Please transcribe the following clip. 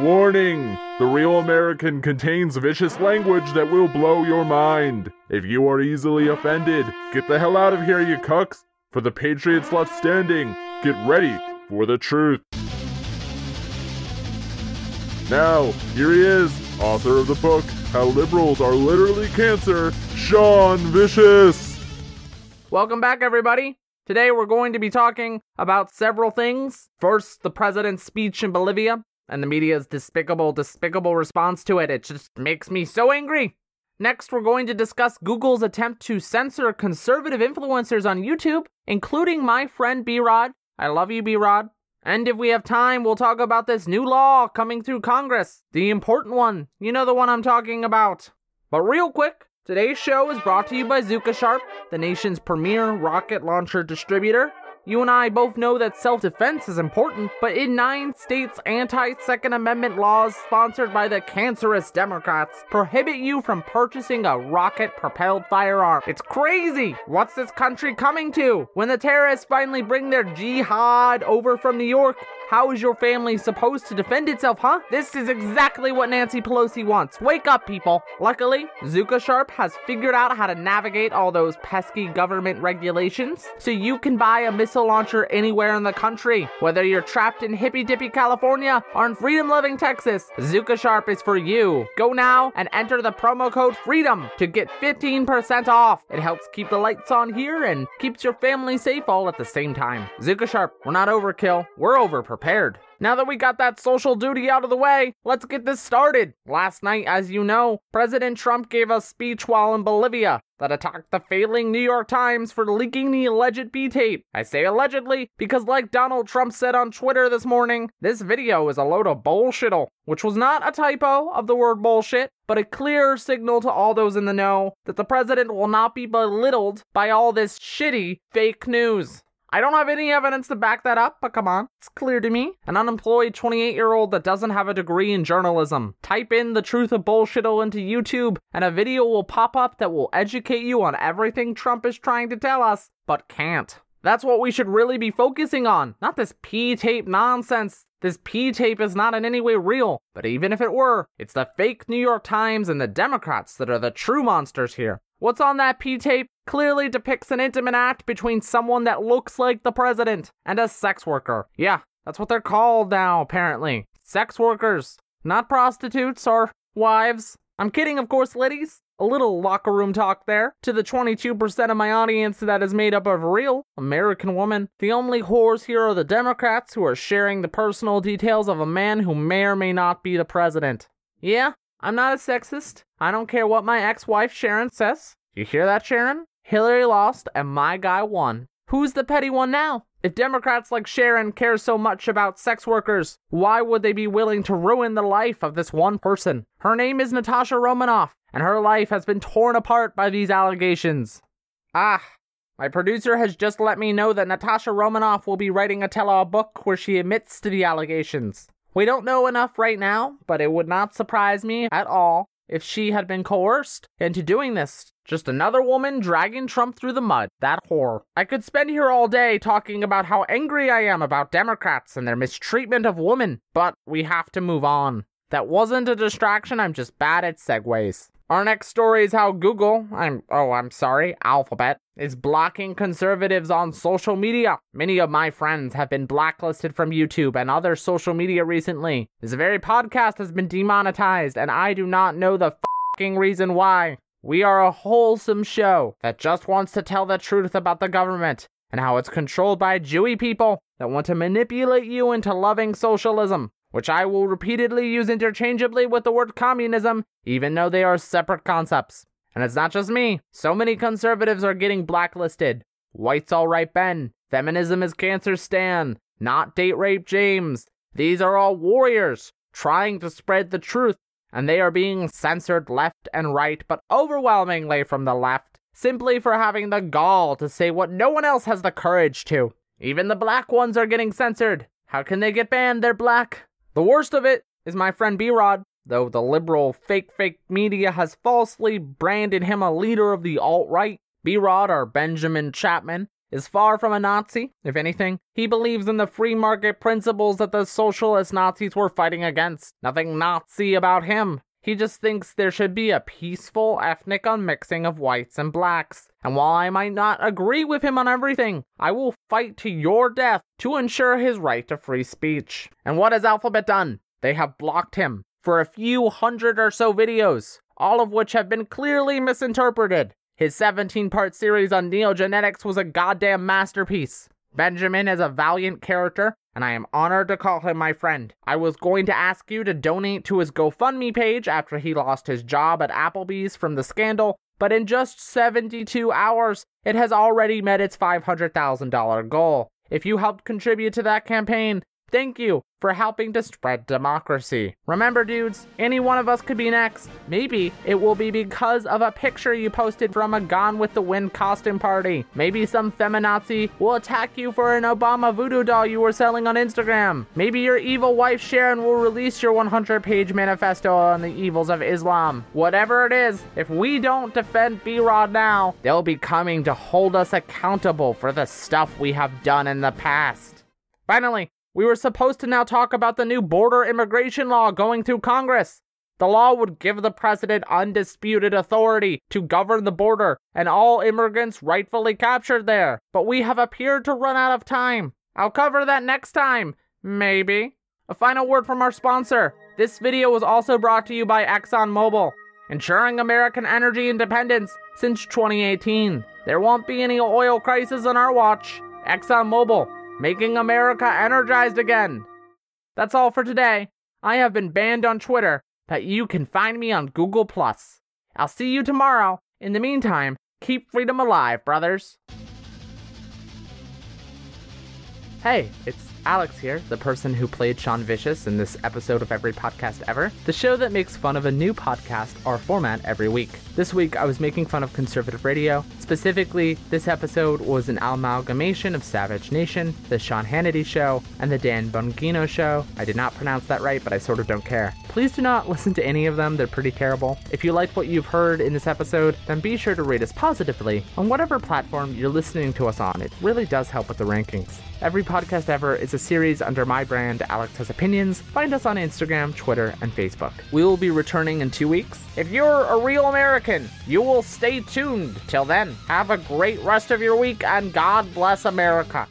Warning! The Real American contains vicious language that will blow your mind. If you are easily offended, get the hell out of here, you cucks! For the Patriots left standing, get ready for the truth. Now, here he is, author of the book How Liberals Are Literally Cancer, Sean Vicious. Welcome back, everybody. Today we're going to be talking about several things. First, the president's speech in Bolivia and the media's despicable, despicable response to it. It just makes me so angry. Next, we're going to discuss Google's attempt to censor conservative influencers on YouTube, including my friend B Rod. I love you, B Rod. And if we have time, we'll talk about this new law coming through Congress. The important one. You know the one I'm talking about. But real quick, today's show is brought to you by Zuka Sharp, the nation's premier rocket launcher distributor. You and I both know that self defense is important, but in nine states, anti Second Amendment laws sponsored by the cancerous Democrats prohibit you from purchasing a rocket propelled firearm. It's crazy! What's this country coming to? When the terrorists finally bring their jihad over from New York, how is your family supposed to defend itself, huh? This is exactly what Nancy Pelosi wants. Wake up, people. Luckily, Zuka Sharp has figured out how to navigate all those pesky government regulations so you can buy a missile launcher anywhere in the country. Whether you're trapped in hippy dippy California or in freedom loving Texas, Zuka Sharp is for you. Go now and enter the promo code FREEDOM to get 15% off. It helps keep the lights on here and keeps your family safe all at the same time. Zuka Sharp, we're not overkill, we're over prepared. Now that we got that social duty out of the way, let's get this started. Last night, as you know, President Trump gave a speech while in Bolivia that attacked the failing New York Times for leaking the alleged P tape. I say allegedly because, like Donald Trump said on Twitter this morning, this video is a load of bullshittle, which was not a typo of the word bullshit, but a clear signal to all those in the know that the president will not be belittled by all this shitty fake news. I don't have any evidence to back that up, but come on, it's clear to me. An unemployed 28 year old that doesn't have a degree in journalism. Type in the truth of bullshittle into YouTube, and a video will pop up that will educate you on everything Trump is trying to tell us, but can't. That's what we should really be focusing on, not this P tape nonsense. This P tape is not in any way real, but even if it were, it's the fake New York Times and the Democrats that are the true monsters here. What's on that P tape clearly depicts an intimate act between someone that looks like the president and a sex worker. Yeah, that's what they're called now, apparently. Sex workers, not prostitutes or wives. I'm kidding, of course, ladies. A little locker room talk there. To the 22% of my audience that is made up of real American women. The only whores here are the Democrats who are sharing the personal details of a man who may or may not be the president. Yeah, I'm not a sexist. I don't care what my ex wife Sharon says. You hear that, Sharon? Hillary lost and my guy won. Who's the petty one now? If Democrats like Sharon care so much about sex workers, why would they be willing to ruin the life of this one person? Her name is Natasha Romanoff, and her life has been torn apart by these allegations. Ah, my producer has just let me know that Natasha Romanoff will be writing a tell all book where she admits to the allegations. We don't know enough right now, but it would not surprise me at all if she had been coerced into doing this. Just another woman dragging Trump through the mud. That whore. I could spend here all day talking about how angry I am about Democrats and their mistreatment of women, but we have to move on. That wasn't a distraction, I'm just bad at segues. Our next story is how Google, I'm oh, I'm sorry, Alphabet, is blocking conservatives on social media. Many of my friends have been blacklisted from YouTube and other social media recently. This very podcast has been demonetized, and I do not know the fucking reason why. We are a wholesome show that just wants to tell the truth about the government and how it's controlled by Jewy people that want to manipulate you into loving socialism which I will repeatedly use interchangeably with the word communism, even though they are separate concepts. And it's not just me. So many conservatives are getting blacklisted. White's alright Ben. Feminism is cancer Stan. Not date rape James. These are all warriors trying to spread the truth, and they are being censored left and right, but overwhelmingly from the left, simply for having the gall to say what no one else has the courage to. Even the black ones are getting censored. How can they get banned? They're black. The worst of it is my friend B Rod, though the liberal fake fake media has falsely branded him a leader of the alt right. B Rod, or Benjamin Chapman, is far from a Nazi. If anything, he believes in the free market principles that the socialist Nazis were fighting against. Nothing Nazi about him. He just thinks there should be a peaceful ethnic unmixing of whites and blacks. And while I might not agree with him on everything, I will fight to your death to ensure his right to free speech. And what has Alphabet done? They have blocked him for a few hundred or so videos, all of which have been clearly misinterpreted. His 17 part series on neogenetics was a goddamn masterpiece. Benjamin is a valiant character, and I am honored to call him my friend. I was going to ask you to donate to his GoFundMe page after he lost his job at Applebee's from the scandal, but in just 72 hours, it has already met its $500,000 goal. If you helped contribute to that campaign, thank you for helping to spread democracy. Remember, dudes, any one of us could be next. Maybe it will be because of a picture you posted from a Gone with the Wind costume party. Maybe some feminazi will attack you for an Obama voodoo doll you were selling on Instagram. Maybe your evil wife Sharon will release your 100 page manifesto on the evils of Islam. Whatever it is, if we don't defend B Rod now, they'll be coming to hold us accountable for the stuff we have done in the past. Finally, we were supposed to now talk about the new border immigration law going through Congress. The law would give the president undisputed authority to govern the border and all immigrants rightfully captured there. But we have appeared to run out of time. I'll cover that next time. Maybe. A final word from our sponsor. This video was also brought to you by ExxonMobil, ensuring American energy independence since 2018. There won't be any oil crisis on our watch. ExxonMobil, making America energized again. That's all for today. I have been banned on Twitter, but you can find me on Google Plus. I'll see you tomorrow. In the meantime, keep freedom alive, brothers. Hey, it's Alex here, the person who played Sean Vicious in this episode of Every Podcast Ever, the show that makes fun of a new podcast or format every week. This week, I was making fun of conservative radio. Specifically, this episode was an amalgamation of Savage Nation, The Sean Hannity Show, and The Dan Bongino Show. I did not pronounce that right, but I sort of don't care. Please do not listen to any of them, they're pretty terrible. If you liked what you've heard in this episode, then be sure to rate us positively on whatever platform you're listening to us on. It really does help with the rankings. Every podcast ever is a series under my brand, Alex Has Opinions. Find us on Instagram, Twitter, and Facebook. We will be returning in two weeks. If you're a real American, you will stay tuned. Till then, have a great rest of your week and God bless America.